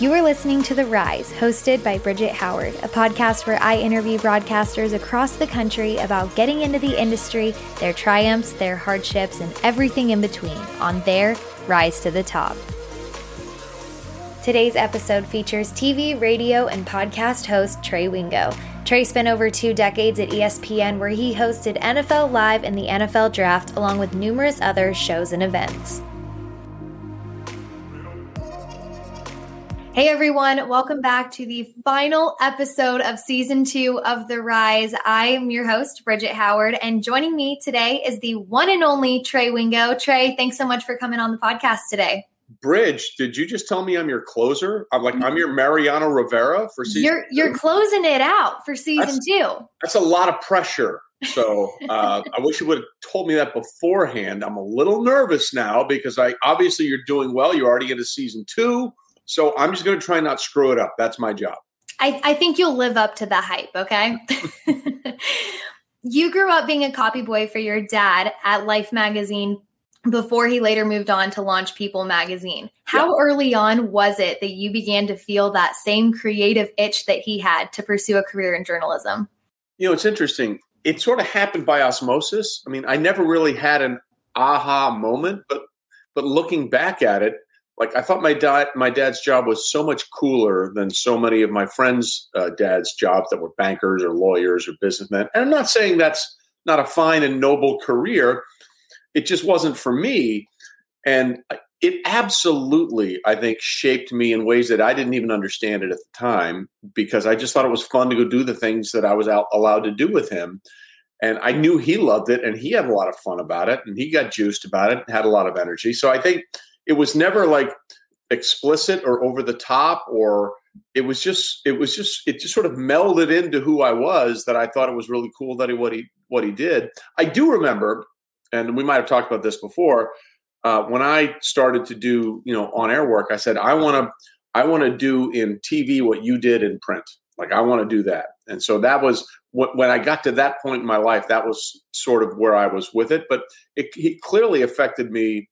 You are listening to The Rise, hosted by Bridget Howard, a podcast where I interview broadcasters across the country about getting into the industry, their triumphs, their hardships, and everything in between on their rise to the top. Today's episode features TV, radio, and podcast host Trey Wingo. Trey spent over two decades at ESPN, where he hosted NFL Live and the NFL Draft, along with numerous other shows and events. Hey everyone, welcome back to the final episode of season two of The Rise. I am your host, Bridget Howard, and joining me today is the one and only Trey Wingo. Trey, thanks so much for coming on the podcast today. Bridge, did you just tell me I'm your closer? I'm like I'm your Mariano Rivera for season. You're you're closing it out for season That's- two. That's a lot of pressure. So uh, I wish you would have told me that beforehand. I'm a little nervous now because I obviously you're doing well. You're already into season two, so I'm just going to try not screw it up. That's my job. I, I think you'll live up to the hype, okay? you grew up being a copy boy for your dad at Life magazine before he later moved on to launch People magazine. How early on was it that you began to feel that same creative itch that he had to pursue a career in journalism? You know, it's interesting. It sort of happened by osmosis. I mean, I never really had an aha moment, but but looking back at it, like I thought my dad my dad's job was so much cooler than so many of my friends' uh, dad's jobs that were bankers or lawyers or businessmen. And I'm not saying that's not a fine and noble career. It just wasn't for me, and it absolutely, I think, shaped me in ways that I didn't even understand it at the time because I just thought it was fun to go do the things that I was out, allowed to do with him. And I knew he loved it and he had a lot of fun about it and he got juiced about it and had a lot of energy. So I think it was never like explicit or over the top or it was just it was just it just sort of melded into who I was that I thought it was really cool that he what he what he did. I do remember and we might have talked about this before uh, when I started to do you know on air work, I said I want to I want to do in TV what you did in print. Like I want to do that, and so that was what, when I got to that point in my life. That was sort of where I was with it, but it, it clearly affected me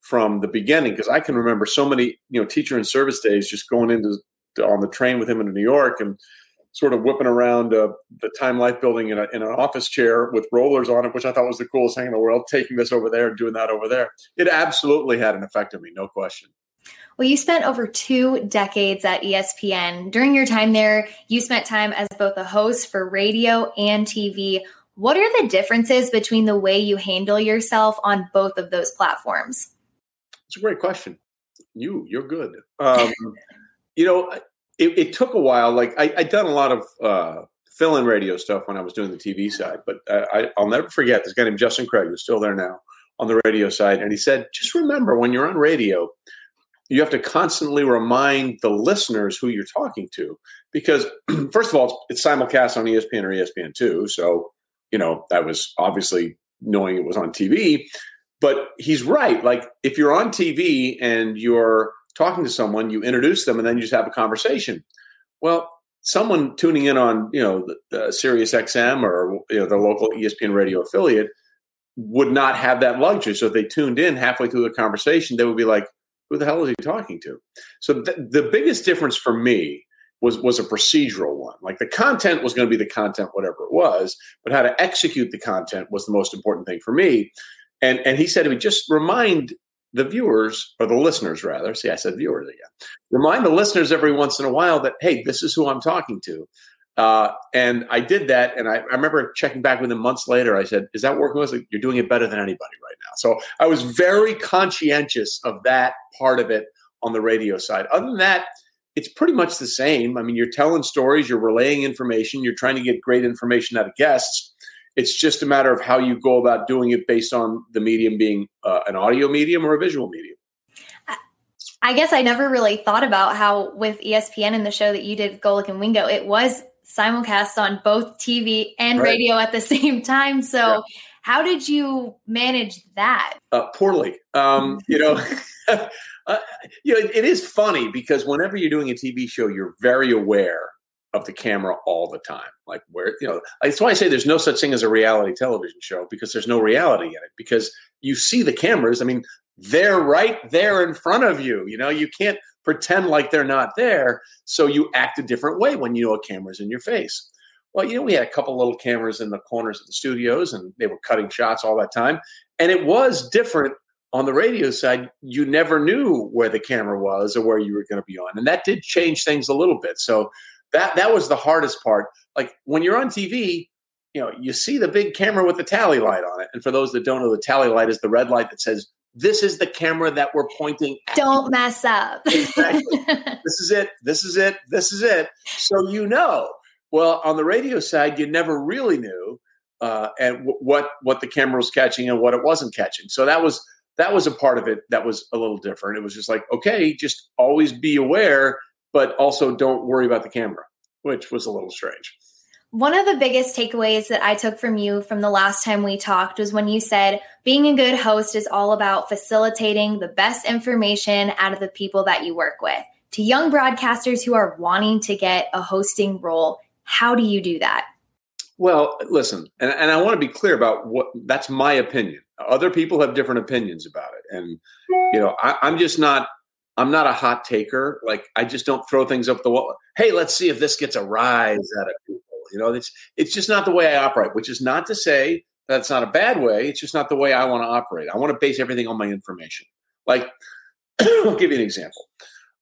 from the beginning because I can remember so many you know teacher and service days just going into on the train with him into New York and sort of whipping around uh, the Time Life building in, a, in, an office chair with rollers on it, which I thought was the coolest thing in the world, taking this over there and doing that over there. It absolutely had an effect on me, no question. Well, you spent over two decades at ESPN. During your time there, you spent time as both a host for radio and TV. What are the differences between the way you handle yourself on both of those platforms? It's a great question. You, you're good. Um, you know, it, it, took a while. Like I, I'd done a lot of uh, fill-in radio stuff when I was doing the TV side, but I, I'll never forget this guy named Justin Craig, who's still there now on the radio side, and he said, "Just remember when you're on radio, you have to constantly remind the listeners who you're talking to, because first of all, it's simulcast on ESPN or ESPN two, so you know that was obviously knowing it was on TV." But he's right. Like if you're on TV and you're talking to someone, you introduce them, and then you just have a conversation. Well, someone tuning in on you know the, Sirius XM or you know the local ESPN radio affiliate would not have that luxury. So if they tuned in halfway through the conversation, they would be like, "Who the hell is he talking to?" So th- the biggest difference for me was was a procedural one. Like the content was going to be the content, whatever it was, but how to execute the content was the most important thing for me. And and he said to me, just remind the viewers or the listeners rather. See i said viewers again. Remind the listeners every once in a while that hey this is who i'm talking to. Uh, and i did that and I, I, remember checking back with him months later. I said is that working was like, you're doing it better than anybody right now. So i was very conscientious of that part of it on the radio side. Other than that it's pretty much the same. I mean you're telling stories you're relaying information you're trying to get great information out of guests it's just a matter of how you go about doing it based on the medium being uh, an audio medium or a visual medium. I guess I never really thought about how with ESPN and the show that you did, Golic and Wingo, it was simulcast on both TV and right. radio at the same time. So, yeah. how did you manage that? Uh, poorly. Um, you know, uh, you know, it, it is funny because whenever you're doing a TV show, you're very aware of the camera all the time. Like where you know, that's why I say there's no such thing as a reality television show because there's no reality in it because you see the cameras. I mean, they're right there in front of you. You know, you can't pretend like they're not there. So you act a different way when you know a camera's in your face. Well, you know, we had a couple little cameras in the corners of the studios and they were cutting shots all that time. And it was different on the radio side. You never knew where the camera was or where you were going to be on. And that did change things a little bit. So that that was the hardest part. Like when you're on TV, you know, you see the big camera with the tally light on it. And for those that don't know, the tally light is the red light that says, this is the camera that we're pointing at. Don't mess up. exactly. this is it. This is it. This is it. So you know. Well, on the radio side, you never really knew uh, and w- what what the camera was catching and what it wasn't catching. So that was that was a part of it that was a little different. It was just like, okay, just always be aware, but also don't worry about the camera, which was a little strange. One of the biggest takeaways that I took from you from the last time we talked was when you said being a good host is all about facilitating the best information out of the people that you work with. To young broadcasters who are wanting to get a hosting role, how do you do that? Well, listen, and, and I want to be clear about what that's my opinion. Other people have different opinions about it. And, you know, I, I'm just not I'm not a hot taker. Like I just don't throw things up the wall. Hey, let's see if this gets a rise out of people. You know, it's it's just not the way I operate. Which is not to say that's not a bad way. It's just not the way I want to operate. I want to base everything on my information. Like, I'll give you an example.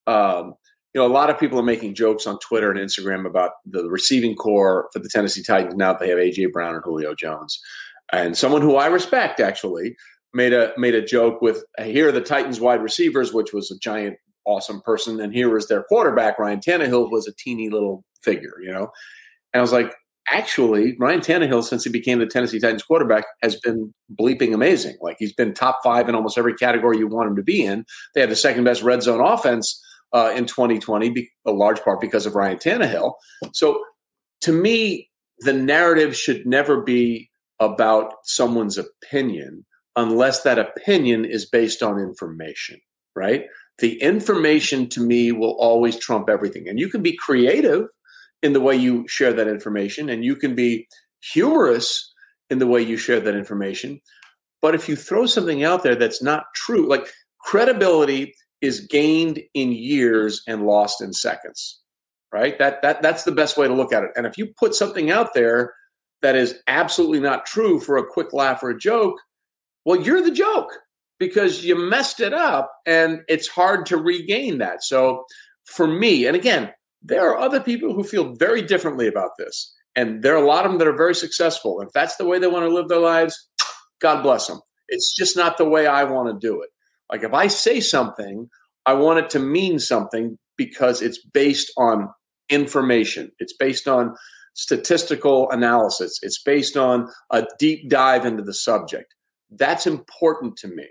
Um, you know, a lot of people are making jokes on Twitter and Instagram about the receiving corps for the Tennessee Titans now that they have AJ Brown and Julio Jones. And someone who I respect actually made a made a joke with here are the Titans wide receivers, which was a giant, awesome person, and here was their quarterback. Ryan Tannehill was a teeny little figure, you know. And I was like, actually, Ryan Tannehill, since he became the Tennessee Titans quarterback, has been bleeping amazing. Like he's been top five in almost every category you want him to be in. They had the second best red zone offense uh, in 2020, a large part because of Ryan Tannehill. So to me, the narrative should never be about someone's opinion unless that opinion is based on information, right? The information to me will always trump everything. And you can be creative in the way you share that information, and you can be humorous in the way you share that information. But if you throw something out there that's not true, like credibility is gained in years and lost in seconds, right? That that that's the best way to look at it. And if you put something out there that is absolutely not true for a quick laugh or a joke, well, you're the joke because you messed it up and it's hard to regain that. So for me, and again, there are other people who feel very differently about this. And there are a lot of them that are very successful. If that's the way they want to live their lives, God bless them. It's just not the way I want to do it. Like if I say something, I want it to mean something because it's based on information. It's based on statistical analysis. It's based on a deep dive into the subject. That's important to me.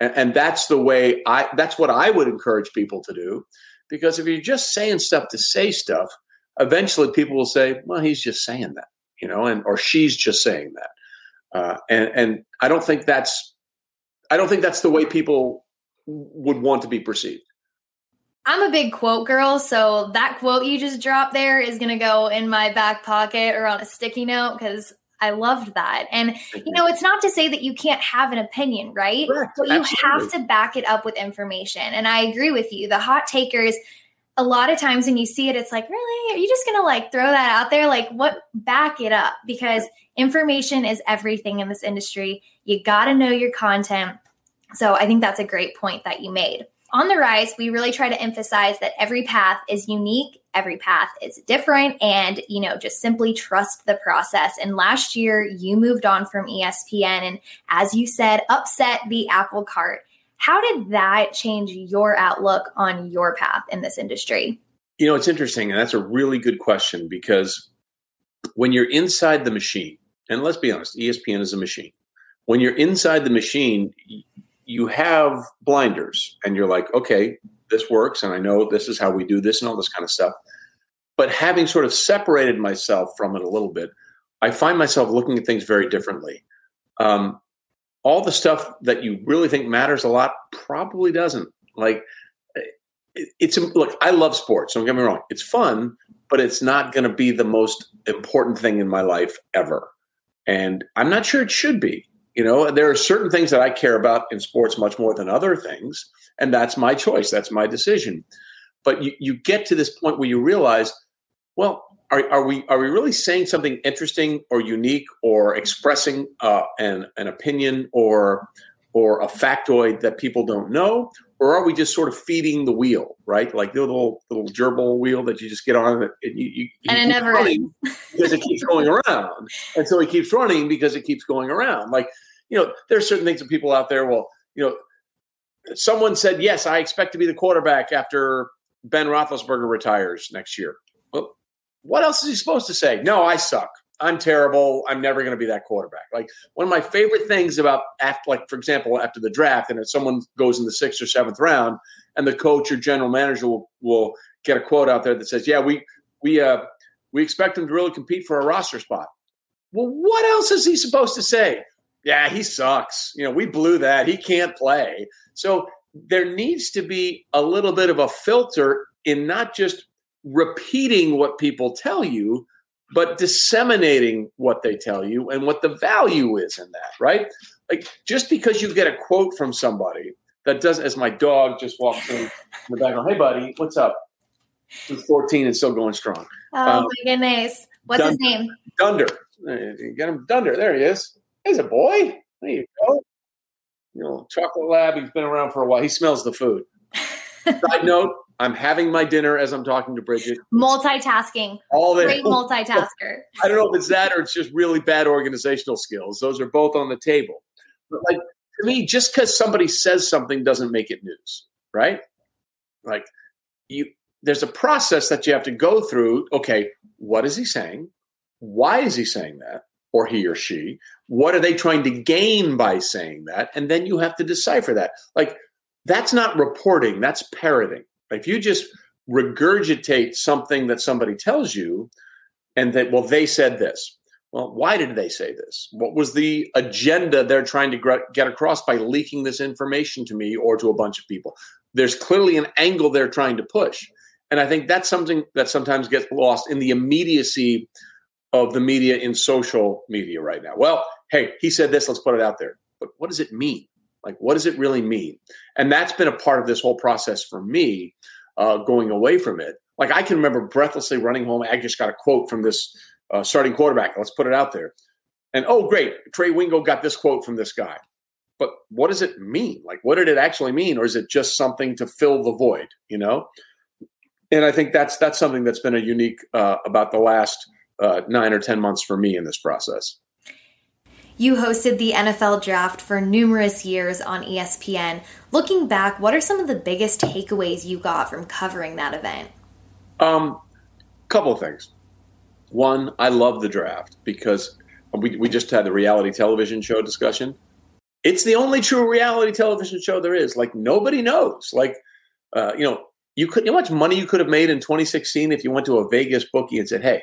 And, and that's the way I, that's what I would encourage people to do. Because if you're just saying stuff to say stuff, eventually people will say, well, he's just saying that, you know, and, or she's just saying that. Uh, and, and I don't think that's, I don't think that's the way people would want to be perceived. I'm a big quote girl, so that quote you just dropped there is going to go in my back pocket or on a sticky note because I loved that. And, you know, it's not to say that you can't have an opinion, right? Correct. But you Absolutely. have to back it up with information. And I agree with you. The hot takers, a lot of times when you see it, it's like, really? Are you just going to like throw that out there? Like, what? Back it up because information is everything in this industry. You got to know your content. So I think that's a great point that you made on the rise, we really try to emphasize that every path is unique, every path is different, and you know, just simply trust the process. And last year, you moved on from ESPN, and as you said, upset the apple cart. How did that change your outlook on your path in this industry? You know, it's interesting, and that's a really good question because when you're inside the machine, and let's be honest, ESPN is a machine. When you're inside the machine, you have blinders and you're like, okay, this works. And I know this is how we do this and all this kind of stuff. But having sort of separated myself from it a little bit, I find myself looking at things very differently. Um, all the stuff that you really think matters a lot probably doesn't. Like, it's look, I love sports. Don't get me wrong; it's fun, but it's not going to be the most important thing in my life ever. And I'm not sure it should be. You know, there are certain things that I care about in sports much more than other things, and that's my choice. That's my decision. but you, you get to this point where you realize, well, are, are we are we really saying something interesting or unique or expressing uh, an an opinion or or a factoid that people don't know, or are we just sort of feeding the wheel, right? Like the little little gerbil wheel that you just get on and you, you, and it never ends because it keeps going around, and so it keeps running because it keeps going around. Like you know, there's certain things that people out there will you know. Someone said, "Yes, I expect to be the quarterback after Ben Roethlisberger retires next year." Well, what else is he supposed to say? No, I suck. I'm terrible. I'm never going to be that quarterback. Like one of my favorite things about after, like for example, after the draft, and if someone goes in the sixth or seventh round, and the coach or general manager will, will get a quote out there that says, "Yeah, we we uh, we expect him to really compete for a roster spot." Well, what else is he supposed to say? Yeah, he sucks. You know, we blew that. He can't play. So there needs to be a little bit of a filter in not just repeating what people tell you, but disseminating what they tell you and what the value is in that, right? Like just because you get a quote from somebody that does, as my dog just walked in, the back, hey buddy, what's up? He's 14 and still going strong. Oh um, my goodness. What's Dunder, his name? Dunder. Get him Dunder. There he is. He's a boy. There you go. You know, chocolate lab. He's been around for a while. He smells the food. Side note, I'm having my dinner as I'm talking to Bridget. Multitasking. All that. Great multitasker. I don't know if it's that or it's just really bad organizational skills. Those are both on the table. But like to me, just because somebody says something doesn't make it news, right? Like you there's a process that you have to go through. Okay, what is he saying? Why is he saying that? Or he or she? What are they trying to gain by saying that? And then you have to decipher that. Like that's not reporting, that's parroting. If you just regurgitate something that somebody tells you and that, well, they said this. Well, why did they say this? What was the agenda they're trying to get across by leaking this information to me or to a bunch of people? There's clearly an angle they're trying to push. And I think that's something that sometimes gets lost in the immediacy of the media in social media right now. Well, hey, he said this, let's put it out there. But what does it mean? Like, what does it really mean? And that's been a part of this whole process for me uh, going away from it. Like, I can remember breathlessly running home. I just got a quote from this uh, starting quarterback. Let's put it out there. And oh, great, Trey Wingo got this quote from this guy. But what does it mean? Like, what did it actually mean? Or is it just something to fill the void, you know? And I think that's that's something that's been a unique uh, about the last uh, nine or ten months for me in this process. You hosted the NFL draft for numerous years on ESPN. Looking back, what are some of the biggest takeaways you got from covering that event? Um, couple of things. One, I love the draft because we, we just had the reality television show discussion. It's the only true reality television show there is. Like nobody knows. Like, uh, you know, you could you know how much money you could have made in 2016 if you went to a Vegas bookie and said, "Hey,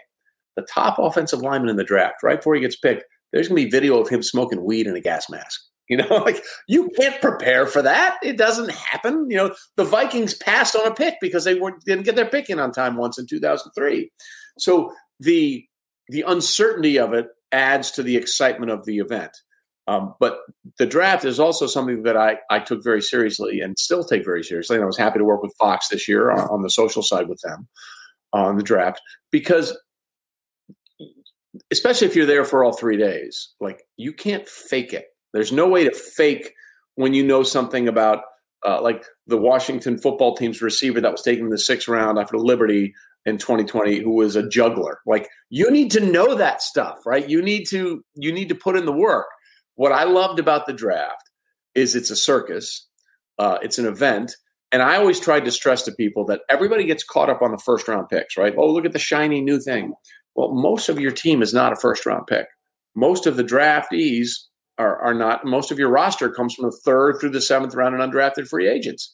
the top offensive lineman in the draft, right before he gets picked, there's going to be video of him smoking weed in a gas mask. You know, like you can't prepare for that. It doesn't happen. You know, the Vikings passed on a pick because they weren't didn't get their pick in on time once in 2003. So the the uncertainty of it adds to the excitement of the event. Um, but the draft is also something that I, I took very seriously and still take very seriously. And I was happy to work with Fox this year on, on the social side with them on the draft because especially if you're there for all three days, like you can't fake it. There's no way to fake when you know something about uh, like the Washington football team's receiver that was taken the sixth round after Liberty in 2020, who was a juggler. Like you need to know that stuff, right? You need to you need to put in the work. What I loved about the draft is it's a circus, uh, it's an event, and I always tried to stress to people that everybody gets caught up on the first round picks, right? Oh, look at the shiny new thing. Well, most of your team is not a first round pick. Most of the draftees are, are not, most of your roster comes from the third through the seventh round and undrafted free agents.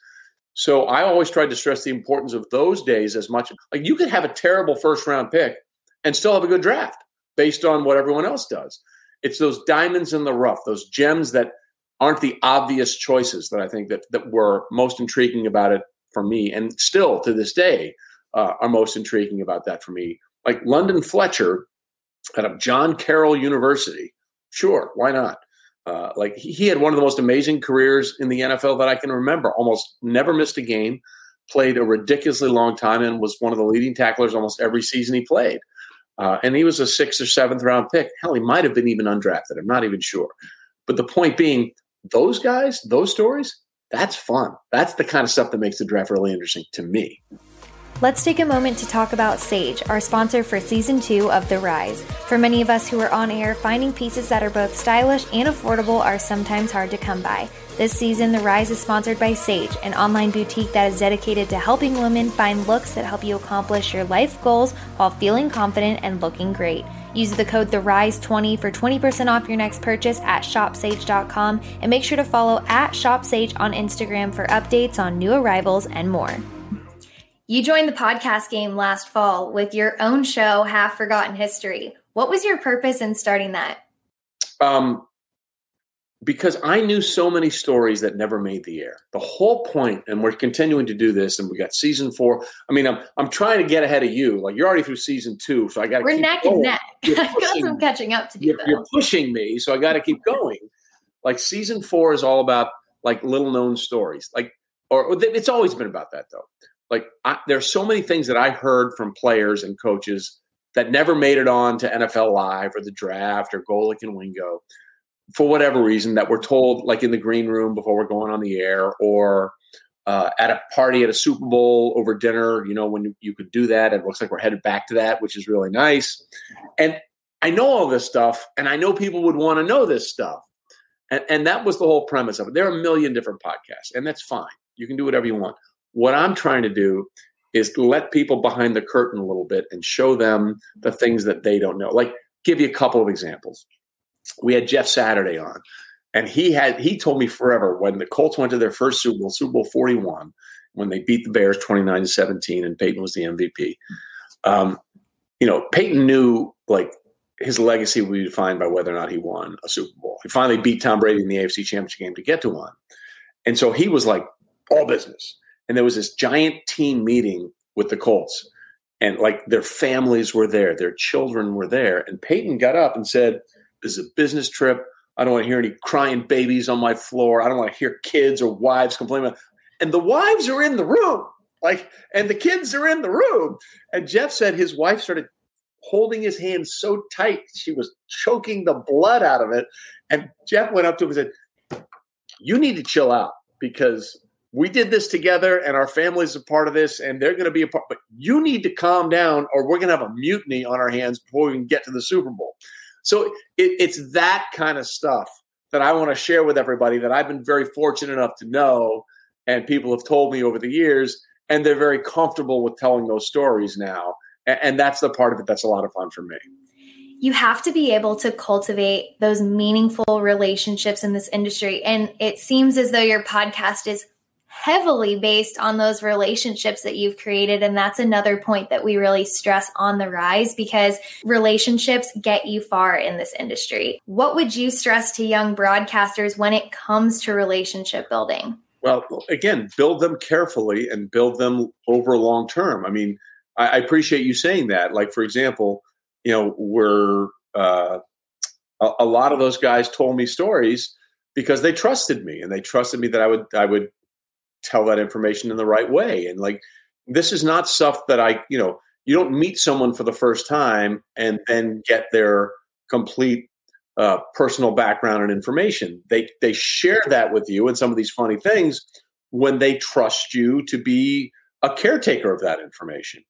So I always tried to stress the importance of those days as much. Like you could have a terrible first round pick and still have a good draft based on what everyone else does. It's those diamonds in the rough, those gems that aren't the obvious choices that I think that that were most intriguing about it for me, and still to this day uh, are most intriguing about that for me like London Fletcher out of John Carroll University. Sure, why not? Uh, like he, had one of the most amazing careers in the NFL that I can remember. Almost never missed a game. played a ridiculously long time and was one of the leading tacklers almost every season he played. Uh, and he was a sixth or seventh round pick. Hell, he might have been even undrafted. I'm not even sure. But the point being, those guys, those stories, that's fun. That's the kind of stuff that makes the draft really interesting to me. Let's take a moment to talk about Sage, our sponsor for season two of The Rise. For many of us who are on air, finding pieces that are both stylish and affordable are sometimes hard to come by. This season, The Rise is sponsored by Sage, an online boutique that is dedicated to helping women find looks that help you accomplish your life goals while feeling confident and looking great. Use the code THERISE20 for 20% off your next purchase at shopsage.com and make sure to follow at ShopSage on Instagram for updates on new arrivals and more. You joined the podcast game last fall with your own show, Half Forgotten History. What was your purpose in starting that? Um, because I knew so many stories that never made the air. The whole point, and we're continuing to do this, and we got season four. I mean, I'm I'm trying to get ahead of you. Like you're already through season two, so I got to. We're neck going. and neck. I got some catching up to do. You're, you're pushing me, so I got to keep going. like season four is all about like little known stories, like or it's always been about that though like I, there's so many things that I heard from players and coaches that never made it on to NFL Live or the draft or Golic and Wingo for whatever reason that we're told like in the green room before we're going on the air or uh, at a party at a Super Bowl over dinner, you know, when you could do that. It looks like we're headed back to that, which is really nice. And I know all this stuff, and I know people would want to know this stuff. And, and that was the whole premise of it. There are a million different podcasts, and that's fine. You can do whatever you want. What I'm trying to do is let people behind the curtain a little bit and show them the things that they don't know. Like, give you a couple of examples. We had Jeff Saturday on, and he had he told me forever when the Colts went to their first Super Bowl, Super Bowl 41, when they beat the Bears 29 to 17, and Peyton was the MVP. Um, you know, Peyton knew like his legacy would be defined by whether or not he won a Super Bowl. He finally beat Tom Brady in the AFC Championship game to get to one. And so he was like all business and there was this giant team meeting with the Colts, and like their families were there, their children were there, and Peyton got up and said, "This is a business trip. I don't want to hear any crying babies on my floor. I don't want to hear kids or wives complaining." And the wives are in the room, like, and the kids are in the room. And Jeff said his wife started holding his hand so tight she was choking the blood out of it. And Jeff went up to him and said, "You need to chill out because." We did this together and our family's a part of this and they're going to be a part but you need to calm down or we're going to have a mutiny on our hands before we can get to the super bowl. So it, it's that kind of stuff that i want to share with everybody that i've been very fortunate enough to know and people have told me over the years and they're very comfortable with telling those stories now. And, and that's the part of it that's a lot of fun for me. You have to be able to cultivate those meaningful relationships in this industry. And it seems as though your podcast is heavily based on those relationships that you've created. And that's another point that we really stress on the rise because relationships get you far in this industry. What would you stress to young broadcasters when it comes to relationship building? Well, again, build them carefully and build them over long term. I mean, I, appreciate you saying that. Like, for example, you know, we're, uh, a, a lot of those guys told me stories because they trusted me and they trusted me that I would I would tell that information in the right way. And like, this is not stuff that I, you know, you don't meet someone for the first time and then get their complete uh, personal background and information. They they share that with you and some of these funny things when they trust you to be a caretaker of that information.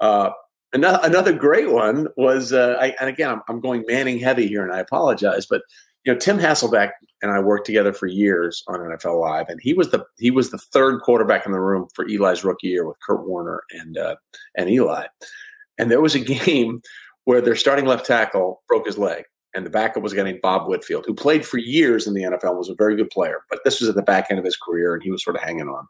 Uh, another, great one was, uh, I, and again, I'm, I'm going Manning heavy here, and I apologize, but you know, Tim Hasselbeck and I worked together for years on NFL Live, and he was the he was the third quarterback in the room for Eli's rookie year with Kurt Warner and uh, and Eli. And there was a game where their starting left tackle broke his leg, and the backup was a guy named Bob Whitfield, who played for years in the NFL, was a very good player, but this was at the back end of his career, and he was sort of hanging on.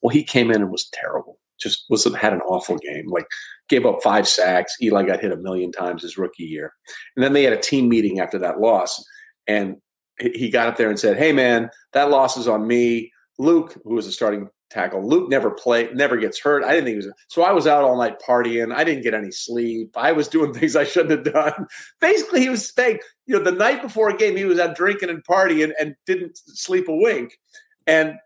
Well, he came in and was terrible. Just was had an awful game. Like gave up five sacks. Eli got hit a million times his rookie year, and then they had a team meeting after that loss and he got up there and said, "Hey, man, that loss is on me." Luke, who was a starting tackle, Luke never played, never gets hurt. I didn't think he was. So I was out all night partying. I didn't get any sleep. I was doing things I shouldn't have done. Basically, he was saying, you know, the night before a game, he was out drinking and partying and didn't sleep a wink. And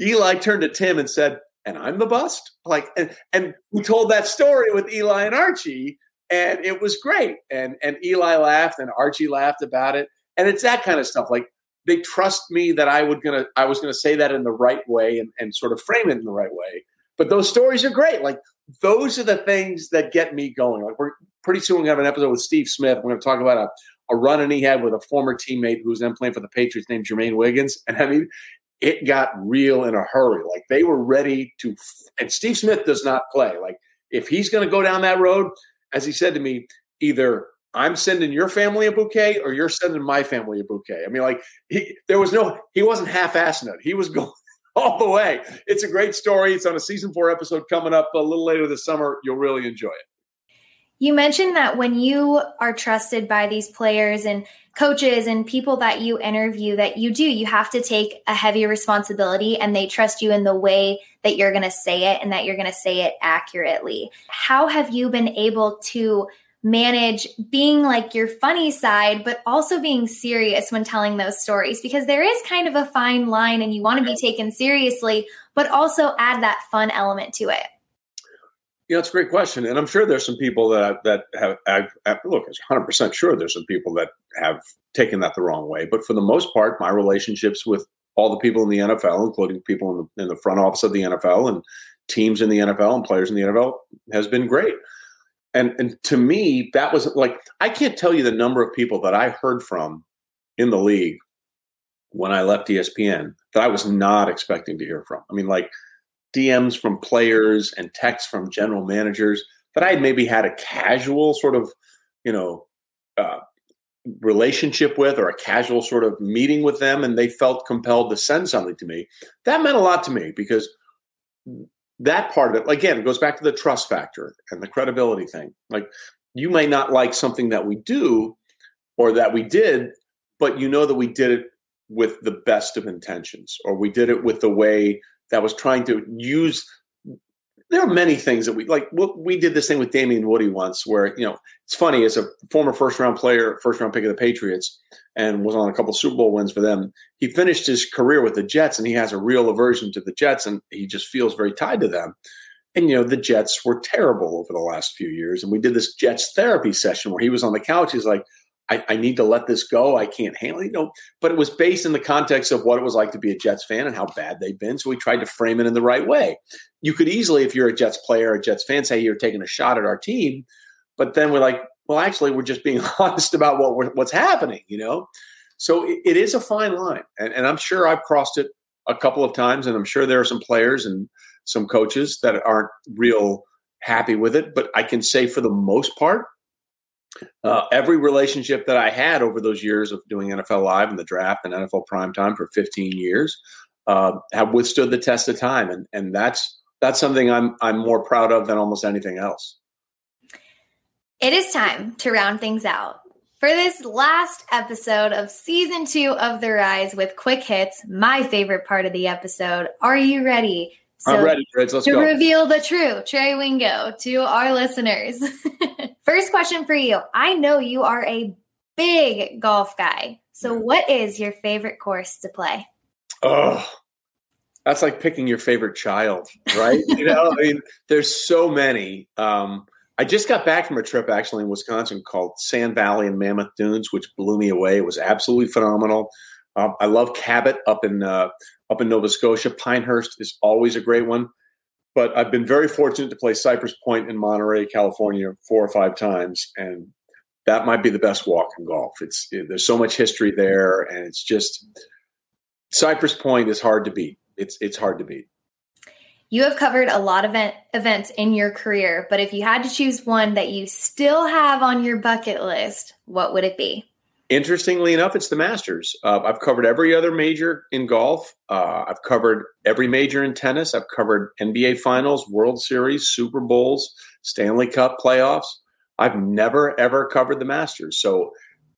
Eli turned to Tim and said, and I'm the bust. Like, and, and we told that story with Eli and Archie, and it was great. And and Eli laughed, and Archie laughed about it. And it's that kind of stuff. Like they trust me that I would gonna I was gonna say that in the right way and, and sort of frame it in the right way. But those stories are great. Like those are the things that get me going. Like we're pretty soon we have an episode with Steve Smith. We're to talk about a, a run and he had with a former teammate who was then playing for the Patriots named Jermaine Wiggins. And I mean, it got real in a hurry. Like they were ready to, and Steve Smith does not play. Like if he's going to go down that road, as he said to me, either I'm sending your family a bouquet or you're sending my family a bouquet. I mean, like he, there was no, he wasn't half-assing it. He was going all the way. It's a great story. It's on a season four episode coming up a little later this summer. You'll really enjoy it. You mentioned that when you are trusted by these players and coaches and people that you interview, that you do, you have to take a heavy responsibility and they trust you in the way that you're going to say it and that you're going to say it accurately. How have you been able to manage being like your funny side, but also being serious when telling those stories because there is kind of a fine line and you want to be taken seriously, but also add that fun element to it. Yeah, it's a great question, and I'm sure there's some people that that have. I've, I've, look, I'm 100 percent sure there's some people that have taken that the wrong way. But for the most part, my relationships with all the people in the NFL, including people in the, in the front office of the NFL and teams in the NFL and players in the NFL, has been great and and to me that was like i can't tell you the number of people that i heard from in the league when i left espn that i was not expecting to hear from. I mean like dms from players and texts from general managers that i had maybe had a casual sort of you know uh, relationship with or a casual sort of meeting with them and they felt compelled to send something to me. That meant a lot to me because that part of it, again, it goes back to the trust factor and the credibility thing. Like you may not like something that we do or that we did, but you know that we did it with the best of intentions or we did it with the way that was trying to use there are many things that we like. We did this thing with Damien Woody once, where you know it's funny as a former first round player, first round pick of the Patriots, and was on a couple Super Bowl wins for them. He finished his career with the Jets, and he has a real aversion to the Jets, and he just feels very tied to them. And you know the Jets were terrible over the last few years, and we did this Jets therapy session where he was on the couch. He's like, I, I, need to let this go. I can't handle it. You know, but it was based in the context of what it was like to be a Jets fan and how bad they've been. So we tried to frame it in the right way. You could easily, if you're a Jets player, a Jets fan, say you're taking a shot at our team. But then we're like, well, actually, we're just being honest about what what's happening. You know, so it, it is a fine line, and, and I'm sure I've crossed it a couple of times, and I'm sure there are some players and some coaches that aren't real happy with it. But I can say for the most part, uh, every relationship that I had over those years of doing NFL Live and the draft and NFL Primetime for 15 years uh, have withstood the test of time, and and that's that's something I'm I'm more proud of than almost anything else. It is time to round things out. For this last episode of season two of The Rise with quick hits, my favorite part of the episode. Are you ready? So I'm ready, Fritz. Let's go. to go. reveal the true Trey Wingo to our listeners. First question for you. I know you are a big golf guy. So, what is your favorite course to play? Oh, that's like picking your favorite child, right? you know, I mean, there's so many. Um, I just got back from a trip actually in Wisconsin called Sand Valley and Mammoth Dunes, which blew me away. It was absolutely phenomenal. Um, I love Cabot up in uh, up in Nova Scotia. Pinehurst is always a great one. But I've been very fortunate to play Cypress Point in Monterey, California, four or five times, and that might be the best walk in golf. It's it, there's so much history there, and it's just Cypress Point is hard to beat. It's it's hard to beat. You have covered a lot of event, events in your career, but if you had to choose one that you still have on your bucket list, what would it be? Interestingly enough, it's the Masters. Uh, I've covered every other major in golf. Uh, I've covered every major in tennis. I've covered NBA Finals, World Series, Super Bowls, Stanley Cup playoffs. I've never ever covered the Masters. So,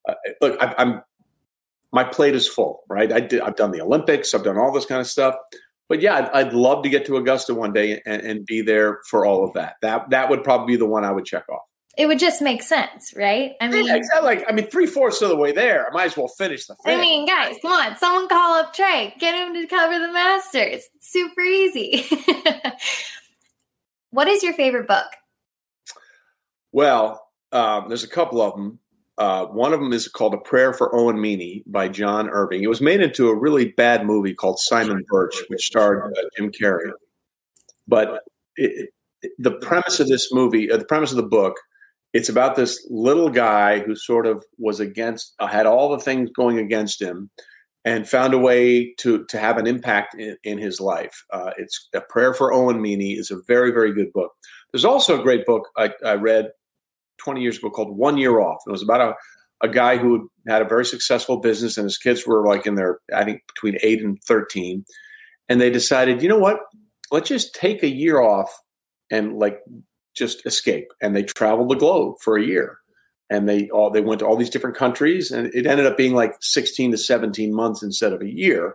uh, look, I, am my plate is full. Right? I did, I've done the Olympics. I've done all this kind of stuff. But yeah, I'd, I'd love to get to Augusta one day and, and be there for all of that. That that would probably be the one I would check off. It would just make sense, right? I mean, yeah, exactly. Like, I mean, three fourths of the way there, I might as well finish the thing. I mean, guys, come on, someone call up Trey, get him to cover the Masters. Super easy. what is your favorite book? Well, um, there's a couple of them. Uh, one of them is called A Prayer for Owen Meany by John Irving. It was made into a really bad movie called Simon Birch, which starred uh, Jim Carrey. But it, it, the premise of this movie, uh, the premise of the book, it's about this little guy who sort of was against, uh, had all the things going against him, and found a way to to have an impact in, in his life. Uh, it's a prayer for Owen Meany is a very very good book. There's also a great book I, I read 20 years ago called One Year Off. It was about a a guy who had a very successful business and his kids were like in their I think between eight and 13, and they decided, you know what, let's just take a year off and like just escape. And they traveled the globe for a year. And they all they went to all these different countries, and it ended up being like 16 to 17 months instead of a year.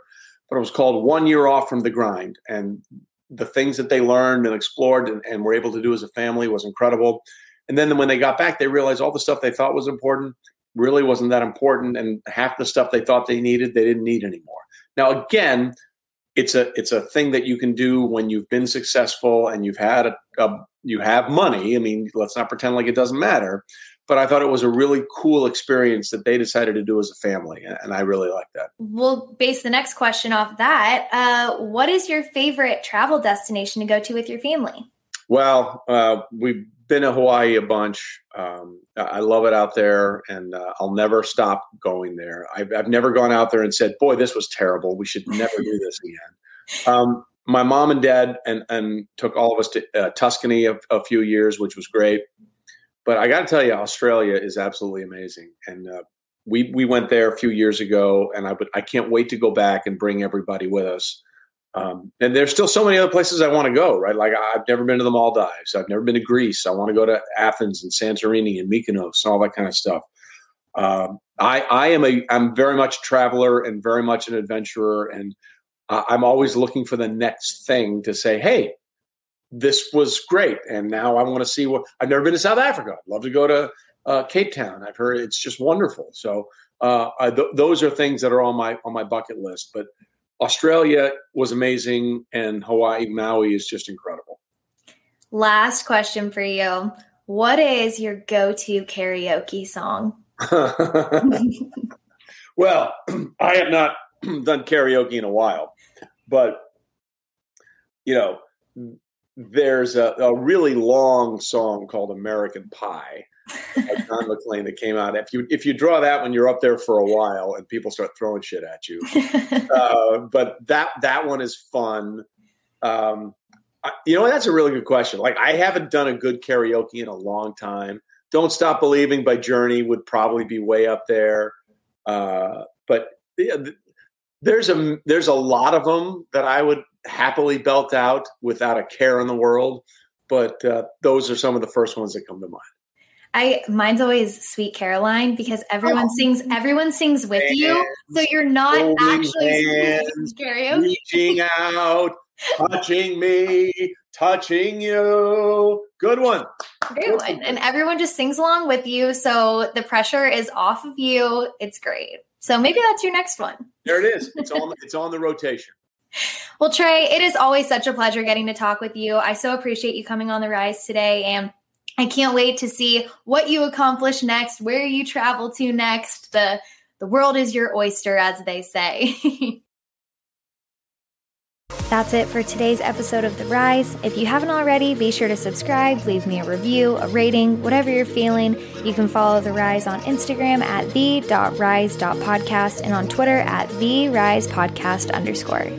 But it was called One Year Off from the Grind. And the things that they learned and explored and, and were able to do as a family was incredible. And then when they got back, they realized all the stuff they thought was important really wasn't that important. And half the stuff they thought they needed, they didn't need anymore. Now, again, it's a it's a thing that you can do when you've been successful and you've had a, a you have money. I mean, let's not pretend like it doesn't matter. But I thought it was a really cool experience that they decided to do as a family, and I really like that. We'll base the next question off that. Uh, what is your favorite travel destination to go to with your family? Well, uh, we've been to Hawaii a bunch. Um, I love it out there, and uh, I'll never stop going there. I've, I've, never gone out there and said, "Boy, this was terrible. We should never do this again." Um, my mom and dad and and took all of us to uh, Tuscany a, a, few years, which was great. But I got to tell you, Australia is absolutely amazing, and uh, we we went there a few years ago, and I would I can't wait to go back and bring everybody with us. Um, and there's still so many other places I want to go, right? Like I've never been to the Maldives. I've never been to Greece. I want to go to Athens and Santorini and Mykonos and all that kind of stuff. Um, I, I am a, I'm very much a traveler and very much an adventurer. And I'm always looking for the next thing to say, Hey, this was great. And now I want to see what I've never been to South Africa. I'd love to go to uh, Cape Town. I've heard it's just wonderful. So uh, I, th- those are things that are on my, on my bucket list, but Australia was amazing, and Hawaii, Maui is just incredible. Last question for you. What is your go to karaoke song? well, I have not done karaoke in a while, but you know, there's a, a really long song called American Pie Don McLean that came out. If you if you draw that when you're up there for a while and people start throwing shit at you, uh, but that that one is fun. Um, I, you know that's a really good question. Like I haven't done a good karaoke in a long time. Don't Stop Believing by Journey would probably be way up there, uh, but yeah, there's a there's a lot of them that I would happily belt out without a care in the world. But uh, those are some of the first ones that come to mind. I mine's always Sweet Caroline because everyone oh, sings everyone sings with hands, you, so you're not actually hands, karaoke. Reaching out, touching me, touching you. Good one. Great Good one. And everyone just sings along with you, so the pressure is off of you. It's great. So maybe that's your next one. There it is. It's on. it's on the rotation. Well, Trey, it is always such a pleasure getting to talk with you. I so appreciate you coming on the rise today and I can't wait to see what you accomplish next, where you travel to next. The the world is your oyster, as they say. That's it for today's episode of The Rise. If you haven't already, be sure to subscribe, leave me a review, a rating, whatever you're feeling. You can follow The Rise on Instagram at the.rise.podcast and on Twitter at the rise podcast underscore.